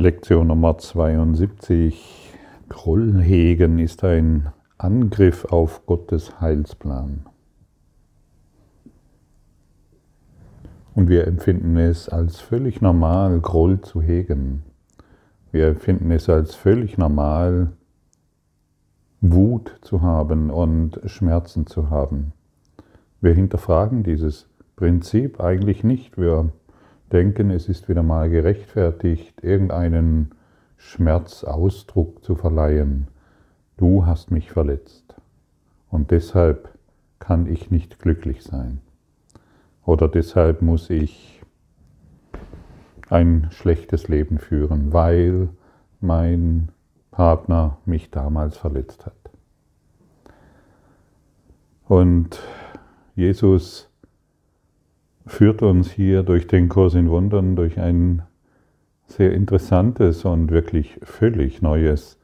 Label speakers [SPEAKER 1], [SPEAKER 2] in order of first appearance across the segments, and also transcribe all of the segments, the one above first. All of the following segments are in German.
[SPEAKER 1] Lektion Nummer 72. Groll hegen ist ein Angriff auf Gottes Heilsplan. Und wir empfinden es als völlig normal, Groll zu hegen. Wir empfinden es als völlig normal, Wut zu haben und Schmerzen zu haben. Wir hinterfragen dieses Prinzip eigentlich nicht. Wir denken, es ist wieder mal gerechtfertigt, irgendeinen Schmerzausdruck zu verleihen. Du hast mich verletzt und deshalb kann ich nicht glücklich sein. Oder deshalb muss ich ein schlechtes Leben führen, weil mein Partner mich damals verletzt hat. Und Jesus führt uns hier durch den Kurs in Wundern, durch ein sehr interessantes und wirklich völlig neues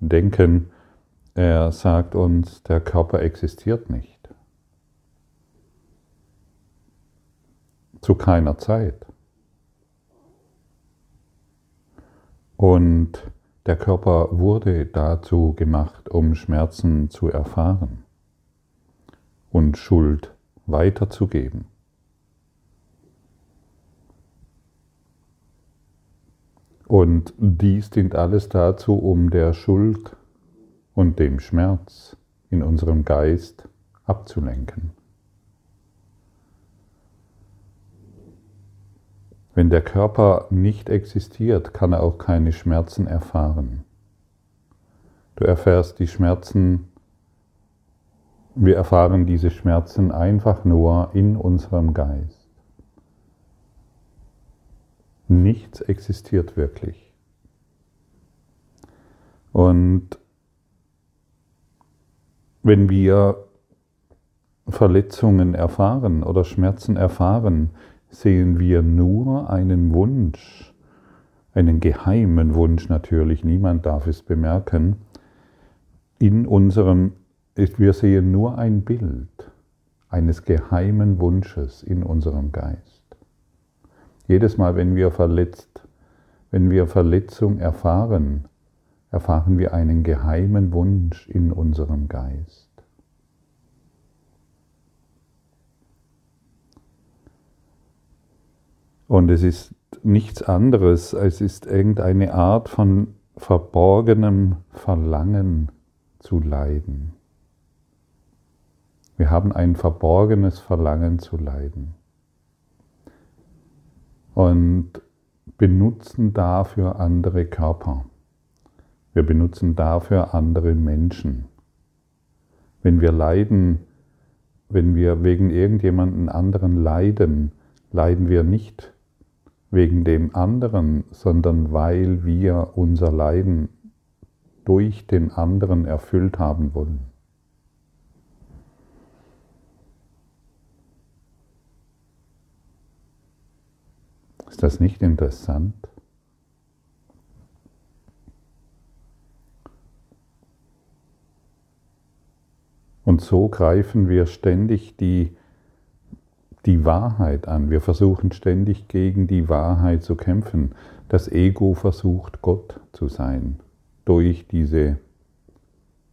[SPEAKER 1] Denken. Er sagt uns, der Körper existiert nicht. Zu keiner Zeit. Und der Körper wurde dazu gemacht, um Schmerzen zu erfahren und Schuld weiterzugeben. Und dies dient alles dazu, um der Schuld und dem Schmerz in unserem Geist abzulenken. Wenn der Körper nicht existiert, kann er auch keine Schmerzen erfahren. Du erfährst die Schmerzen, wir erfahren diese Schmerzen einfach nur in unserem Geist. Nichts existiert wirklich. Und wenn wir Verletzungen erfahren oder Schmerzen erfahren, sehen wir nur einen Wunsch, einen geheimen Wunsch natürlich, niemand darf es bemerken, in unserem, wir sehen nur ein Bild eines geheimen Wunsches in unserem Geist. Jedes Mal, wenn wir verletzt, wenn wir Verletzung erfahren, erfahren wir einen geheimen Wunsch in unserem Geist. Und es ist nichts anderes, als ist irgendeine Art von verborgenem Verlangen zu leiden. Wir haben ein verborgenes Verlangen zu leiden und benutzen dafür andere Körper. Wir benutzen dafür andere Menschen. Wenn wir leiden, wenn wir wegen irgendjemanden anderen leiden, leiden wir nicht wegen dem anderen, sondern weil wir unser Leiden durch den anderen erfüllt haben wollen. Ist das nicht interessant? Und so greifen wir ständig die, die Wahrheit an. Wir versuchen ständig gegen die Wahrheit zu kämpfen. Das Ego versucht Gott zu sein durch diese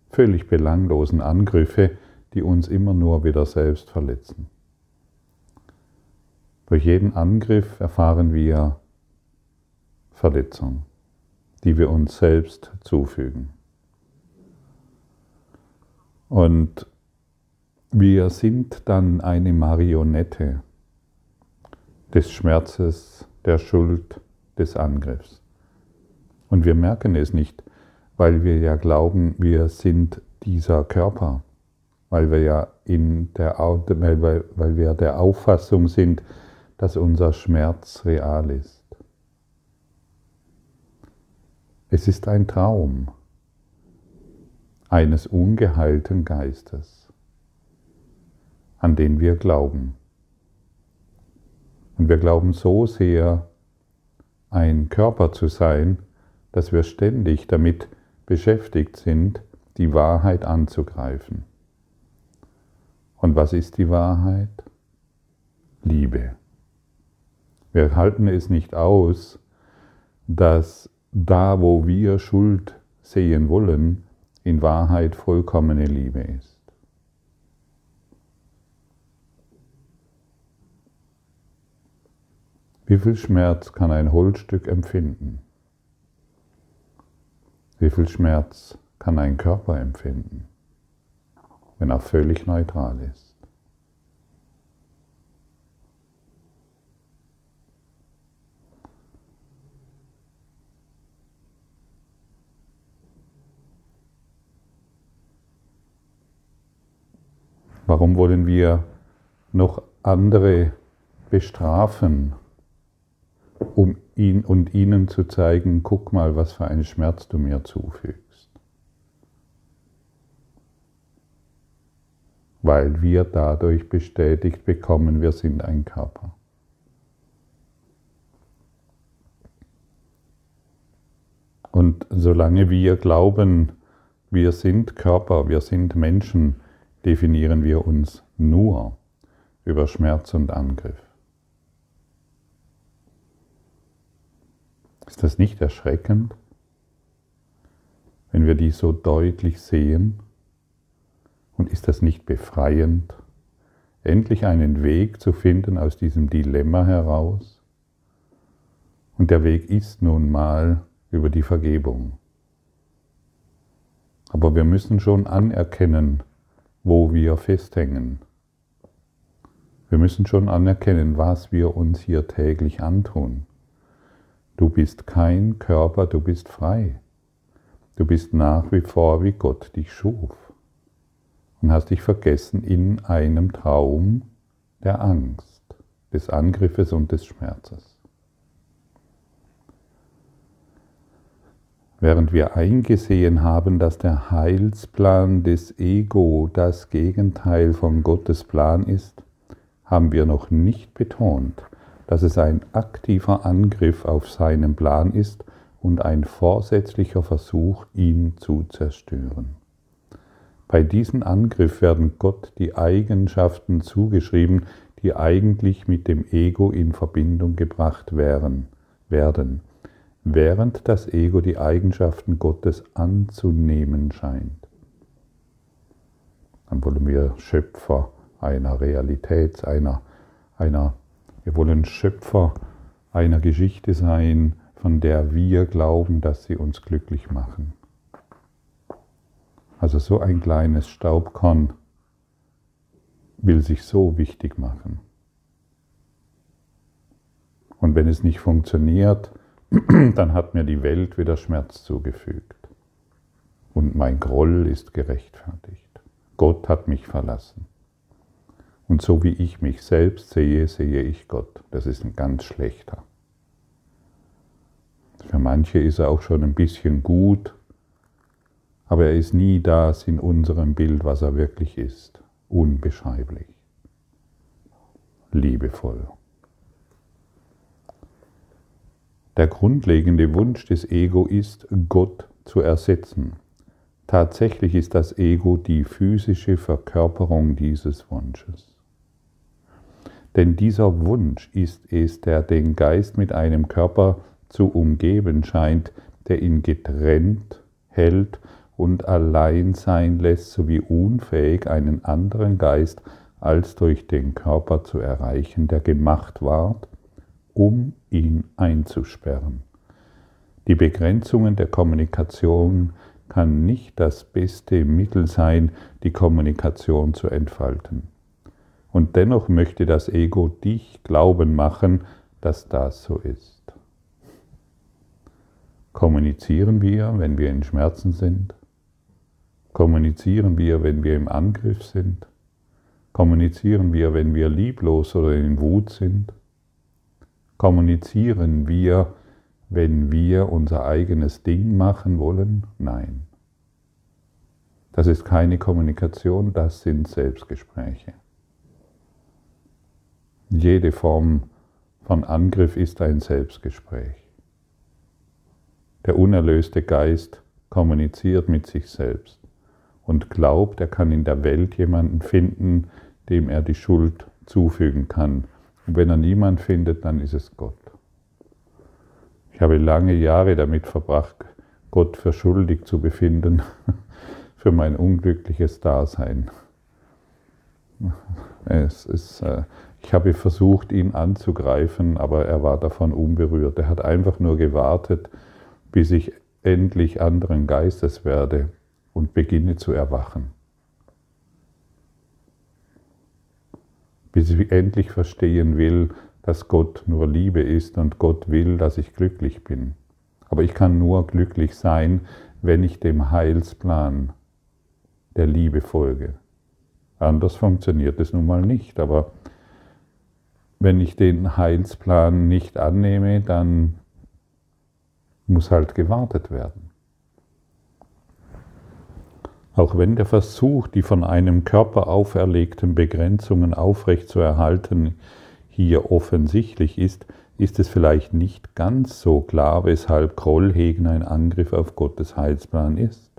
[SPEAKER 1] völlig belanglosen Angriffe, die uns immer nur wieder selbst verletzen. Durch jeden Angriff erfahren wir Verletzung, die wir uns selbst zufügen. Und wir sind dann eine Marionette des Schmerzes, der Schuld, des Angriffs. Und wir merken es nicht, weil wir ja glauben, wir sind dieser Körper, weil wir ja in der, weil, wir der Auffassung sind, dass unser Schmerz real ist. Es ist ein Traum eines ungeheilten Geistes, an den wir glauben. Und wir glauben so sehr, ein Körper zu sein, dass wir ständig damit beschäftigt sind, die Wahrheit anzugreifen. Und was ist die Wahrheit? Liebe. Wir halten es nicht aus, dass da, wo wir Schuld sehen wollen, in Wahrheit vollkommene Liebe ist. Wie viel Schmerz kann ein Holzstück empfinden? Wie viel Schmerz kann ein Körper empfinden, wenn er völlig neutral ist? Warum wollen wir noch andere bestrafen, um ihn und ihnen zu zeigen, guck mal, was für einen Schmerz du mir zufügst? Weil wir dadurch bestätigt bekommen, wir sind ein Körper. Und solange wir glauben, wir sind Körper, wir sind Menschen, definieren wir uns nur über Schmerz und Angriff. Ist das nicht erschreckend, wenn wir die so deutlich sehen? Und ist das nicht befreiend, endlich einen Weg zu finden aus diesem Dilemma heraus? Und der Weg ist nun mal über die Vergebung. Aber wir müssen schon anerkennen, wo wir festhängen. Wir müssen schon anerkennen, was wir uns hier täglich antun. Du bist kein Körper, du bist frei. Du bist nach wie vor, wie Gott dich schuf. Und hast dich vergessen in einem Traum der Angst, des Angriffes und des Schmerzes. Während wir eingesehen haben, dass der Heilsplan des Ego das Gegenteil von Gottes Plan ist, haben wir noch nicht betont, dass es ein aktiver Angriff auf seinen Plan ist und ein vorsätzlicher Versuch, ihn zu zerstören. Bei diesem Angriff werden Gott die Eigenschaften zugeschrieben, die eigentlich mit dem Ego in Verbindung gebracht werden während das Ego die Eigenschaften Gottes anzunehmen scheint. Dann wollen wir Schöpfer einer Realität, einer, einer, wir wollen Schöpfer einer Geschichte sein, von der wir glauben, dass sie uns glücklich machen. Also so ein kleines Staubkorn will sich so wichtig machen. Und wenn es nicht funktioniert, dann hat mir die Welt wieder Schmerz zugefügt. Und mein Groll ist gerechtfertigt. Gott hat mich verlassen. Und so wie ich mich selbst sehe, sehe ich Gott. Das ist ein ganz schlechter. Für manche ist er auch schon ein bisschen gut, aber er ist nie das in unserem Bild, was er wirklich ist. Unbeschreiblich. Liebevoll. Der grundlegende Wunsch des Ego ist, Gott zu ersetzen. Tatsächlich ist das Ego die physische Verkörperung dieses Wunsches. Denn dieser Wunsch ist es, der den Geist mit einem Körper zu umgeben scheint, der ihn getrennt hält und allein sein lässt, sowie unfähig, einen anderen Geist als durch den Körper zu erreichen, der gemacht ward um ihn einzusperren. Die Begrenzungen der Kommunikation kann nicht das beste Mittel sein, die Kommunikation zu entfalten. Und dennoch möchte das Ego dich glauben machen, dass das so ist. Kommunizieren wir, wenn wir in Schmerzen sind? Kommunizieren wir, wenn wir im Angriff sind? Kommunizieren wir, wenn wir lieblos oder in Wut sind? Kommunizieren wir, wenn wir unser eigenes Ding machen wollen? Nein. Das ist keine Kommunikation, das sind Selbstgespräche. Jede Form von Angriff ist ein Selbstgespräch. Der unerlöste Geist kommuniziert mit sich selbst und glaubt, er kann in der Welt jemanden finden, dem er die Schuld zufügen kann und wenn er niemand findet, dann ist es Gott. Ich habe lange Jahre damit verbracht, Gott für schuldig zu befinden, für mein unglückliches Dasein. Es ist, äh, ich habe versucht, ihn anzugreifen, aber er war davon unberührt. Er hat einfach nur gewartet, bis ich endlich anderen Geistes werde und beginne zu erwachen. Bis ich endlich verstehen will, dass Gott nur Liebe ist und Gott will, dass ich glücklich bin. Aber ich kann nur glücklich sein, wenn ich dem Heilsplan der Liebe folge. Anders funktioniert es nun mal nicht. Aber wenn ich den Heilsplan nicht annehme, dann muss halt gewartet werden. Auch wenn der Versuch, die von einem Körper auferlegten Begrenzungen aufrechtzuerhalten, hier offensichtlich ist, ist es vielleicht nicht ganz so klar, weshalb Grollhegen ein Angriff auf Gottes Heilsplan ist.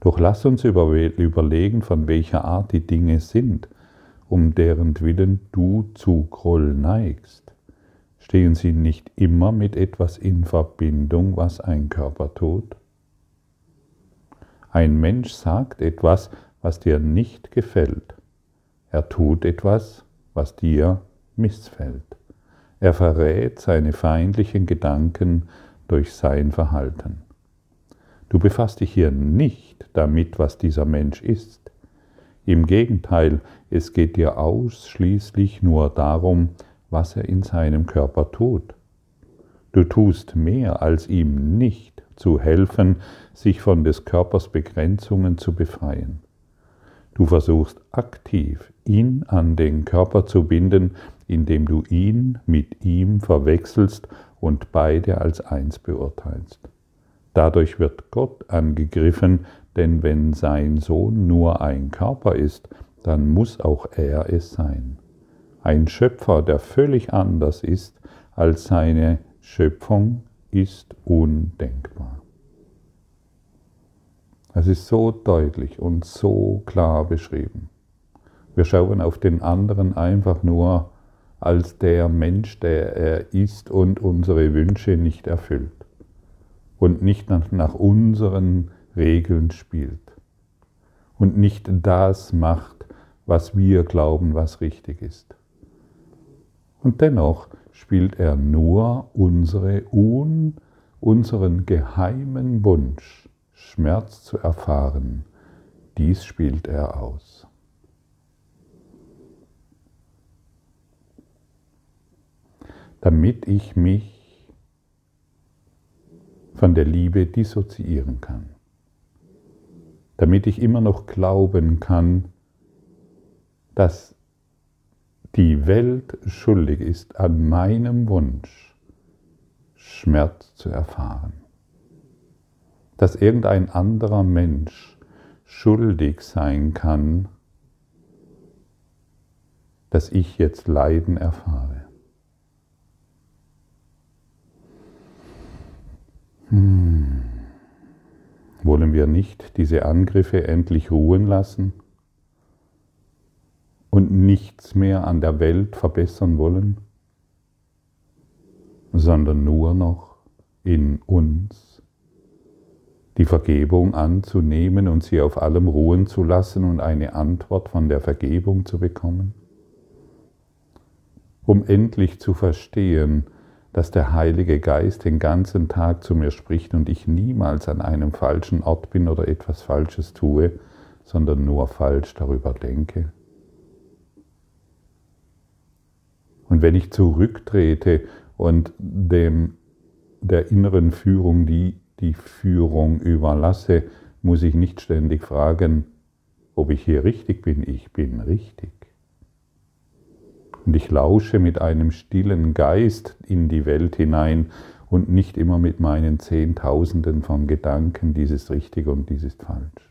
[SPEAKER 1] Doch lass uns überlegen, von welcher Art die Dinge sind, um deren Willen du zu Groll neigst. Stehen sie nicht immer mit etwas in Verbindung, was ein Körper tut? Ein Mensch sagt etwas, was dir nicht gefällt. Er tut etwas, was dir missfällt. Er verrät seine feindlichen Gedanken durch sein Verhalten. Du befasst dich hier nicht damit, was dieser Mensch ist. Im Gegenteil, es geht dir ausschließlich nur darum, was er in seinem Körper tut. Du tust mehr, als ihm nicht zu helfen, sich von des Körpers Begrenzungen zu befreien. Du versuchst aktiv, ihn an den Körper zu binden, indem du ihn mit ihm verwechselst und beide als eins beurteilst. Dadurch wird Gott angegriffen, denn wenn sein Sohn nur ein Körper ist, dann muss auch er es sein. Ein Schöpfer, der völlig anders ist als seine Schöpfung, ist undenkbar. Es ist so deutlich und so klar beschrieben. Wir schauen auf den anderen einfach nur als der Mensch, der er ist und unsere Wünsche nicht erfüllt und nicht nach unseren Regeln spielt und nicht das macht, was wir glauben, was richtig ist. Und dennoch spielt er nur unsere un, unseren geheimen Wunsch, Schmerz zu erfahren, dies spielt er aus. Damit ich mich von der Liebe dissoziieren kann. Damit ich immer noch glauben kann, dass die Welt schuldig ist an meinem Wunsch, Schmerz zu erfahren. Dass irgendein anderer Mensch schuldig sein kann, dass ich jetzt Leiden erfahre. Hm. Wollen wir nicht diese Angriffe endlich ruhen lassen und nichts mehr an der Welt verbessern wollen, sondern nur noch in uns die Vergebung anzunehmen und sie auf allem ruhen zu lassen und eine Antwort von der Vergebung zu bekommen? Um endlich zu verstehen, dass der Heilige Geist den ganzen Tag zu mir spricht und ich niemals an einem falschen Ort bin oder etwas Falsches tue, sondern nur falsch darüber denke. Und wenn ich zurücktrete und dem, der inneren Führung die, die Führung überlasse, muss ich nicht ständig fragen, ob ich hier richtig bin. Ich bin richtig. Und ich lausche mit einem stillen Geist in die Welt hinein und nicht immer mit meinen Zehntausenden von Gedanken, dies ist richtig und dies ist falsch.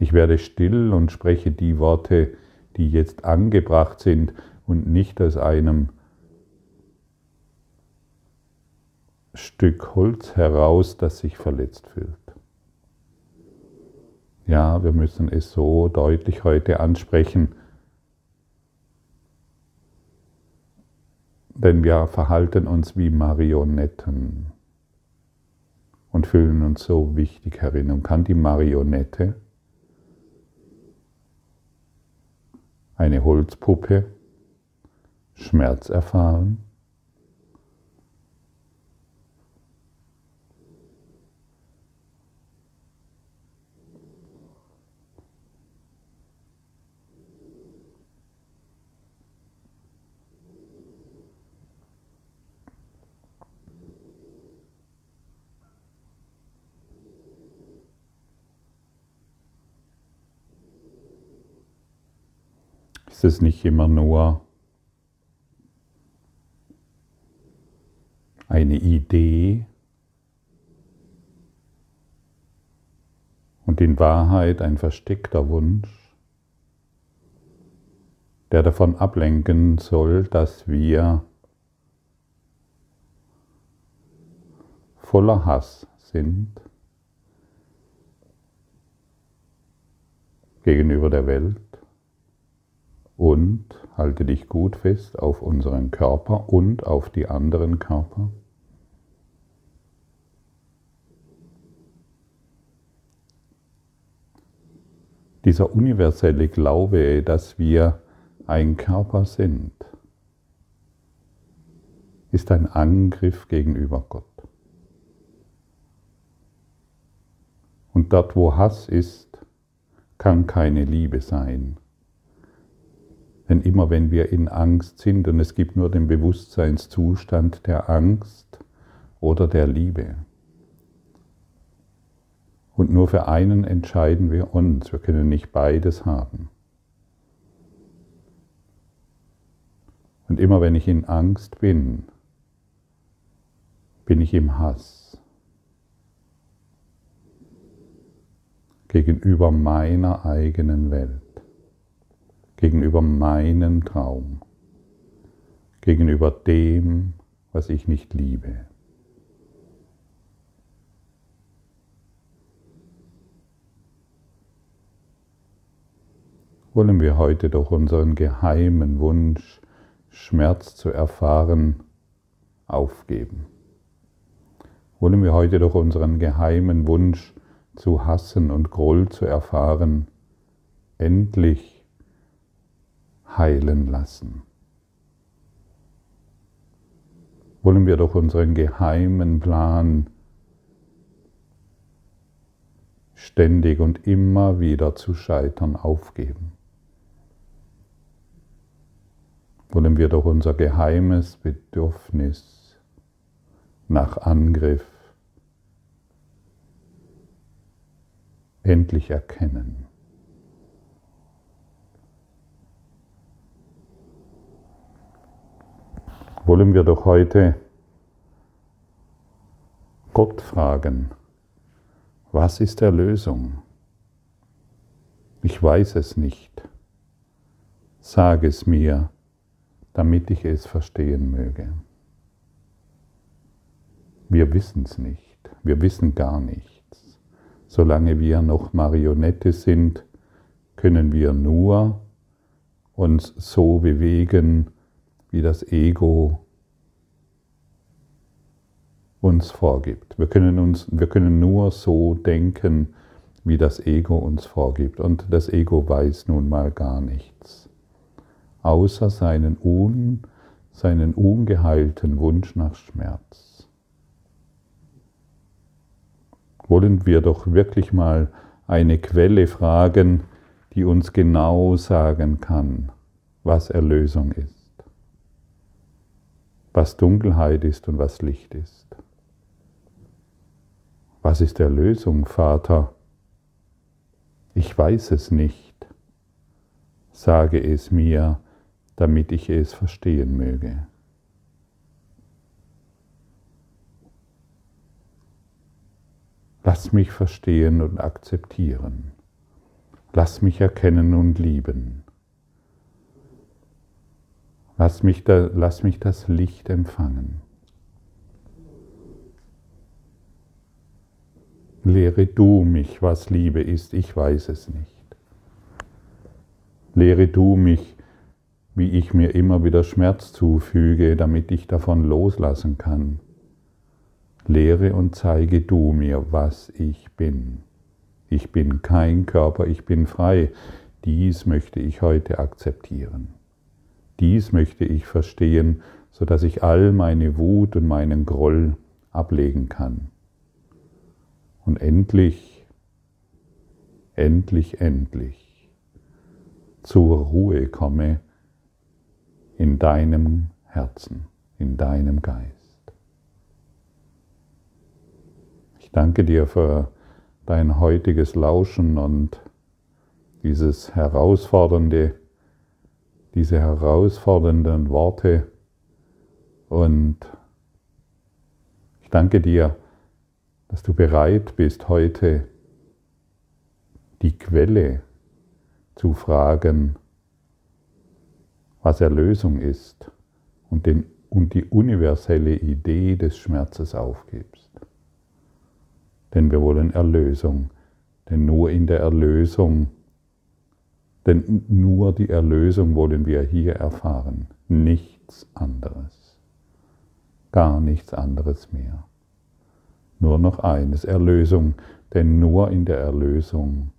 [SPEAKER 1] Ich werde still und spreche die Worte, die jetzt angebracht sind und nicht aus einem Stück Holz heraus, das sich verletzt fühlt. Ja, wir müssen es so deutlich heute ansprechen, Denn wir verhalten uns wie Marionetten und fühlen uns so wichtig herin. Und kann die Marionette, eine Holzpuppe, Schmerz erfahren? ist es nicht immer nur eine Idee und in Wahrheit ein versteckter Wunsch, der davon ablenken soll, dass wir voller Hass sind gegenüber der Welt und halte dich gut fest auf unseren Körper und auf die anderen Körper. Dieser universelle Glaube, dass wir ein Körper sind, ist ein Angriff gegenüber Gott. Und dort, wo Hass ist, kann keine Liebe sein. Denn immer wenn wir in Angst sind und es gibt nur den Bewusstseinszustand der Angst oder der Liebe. Und nur für einen entscheiden wir uns. Wir können nicht beides haben. Und immer wenn ich in Angst bin, bin ich im Hass gegenüber meiner eigenen Welt gegenüber meinem Traum, gegenüber dem, was ich nicht liebe. Wollen wir heute durch unseren geheimen Wunsch, Schmerz zu erfahren, aufgeben? Wollen wir heute durch unseren geheimen Wunsch zu hassen und Groll zu erfahren, endlich heilen lassen. Wollen wir doch unseren geheimen Plan ständig und immer wieder zu scheitern aufgeben? Wollen wir doch unser geheimes Bedürfnis nach Angriff endlich erkennen? wollen wir doch heute Gott fragen, was ist Erlösung? Ich weiß es nicht. Sag es mir, damit ich es verstehen möge. Wir wissen es nicht. Wir wissen gar nichts. Solange wir noch Marionette sind, können wir nur uns so bewegen, wie das Ego uns vorgibt. Wir können, uns, wir können nur so denken, wie das Ego uns vorgibt. Und das Ego weiß nun mal gar nichts, außer seinen, un, seinen ungeheilten Wunsch nach Schmerz. Wollen wir doch wirklich mal eine Quelle fragen, die uns genau sagen kann, was Erlösung ist was Dunkelheit ist und was Licht ist. Was ist Erlösung, Vater? Ich weiß es nicht. Sage es mir, damit ich es verstehen möge. Lass mich verstehen und akzeptieren. Lass mich erkennen und lieben. Lass mich, da, lass mich das Licht empfangen. Lehre du mich, was Liebe ist, ich weiß es nicht. Lehre du mich, wie ich mir immer wieder Schmerz zufüge, damit ich davon loslassen kann. Lehre und zeige du mir, was ich bin. Ich bin kein Körper, ich bin frei. Dies möchte ich heute akzeptieren. Dies möchte ich verstehen, sodass ich all meine Wut und meinen Groll ablegen kann. Und endlich, endlich, endlich zur Ruhe komme in deinem Herzen, in deinem Geist. Ich danke dir für dein heutiges Lauschen und dieses herausfordernde, diese herausfordernden Worte und ich danke dir, dass du bereit bist, heute die Quelle zu fragen, was Erlösung ist und, den, und die universelle Idee des Schmerzes aufgibst. Denn wir wollen Erlösung, denn nur in der Erlösung, denn nur die Erlösung wollen wir hier erfahren, nichts anderes, gar nichts anderes mehr. Nur noch eines, Erlösung, denn nur in der Erlösung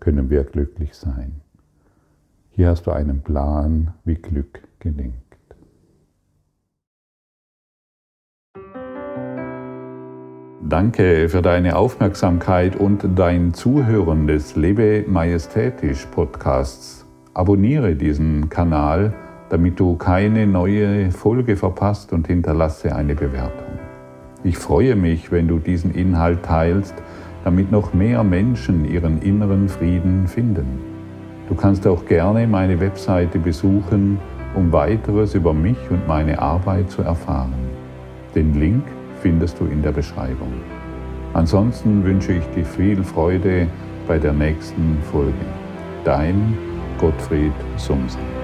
[SPEAKER 1] können wir glücklich sein. Hier hast du einen Plan, wie Glück gelingt. Danke für deine Aufmerksamkeit und dein Zuhören des Lebe Majestätisch Podcasts. Abonniere diesen Kanal, damit du keine neue Folge verpasst und hinterlasse eine Bewertung. Ich freue mich, wenn du diesen Inhalt teilst, damit noch mehr Menschen ihren inneren Frieden finden. Du kannst auch gerne meine Webseite besuchen, um weiteres über mich und meine Arbeit zu erfahren. Den Link findest du in der Beschreibung. Ansonsten wünsche ich dir viel Freude bei der nächsten Folge. Dein Gottfried Sumsen.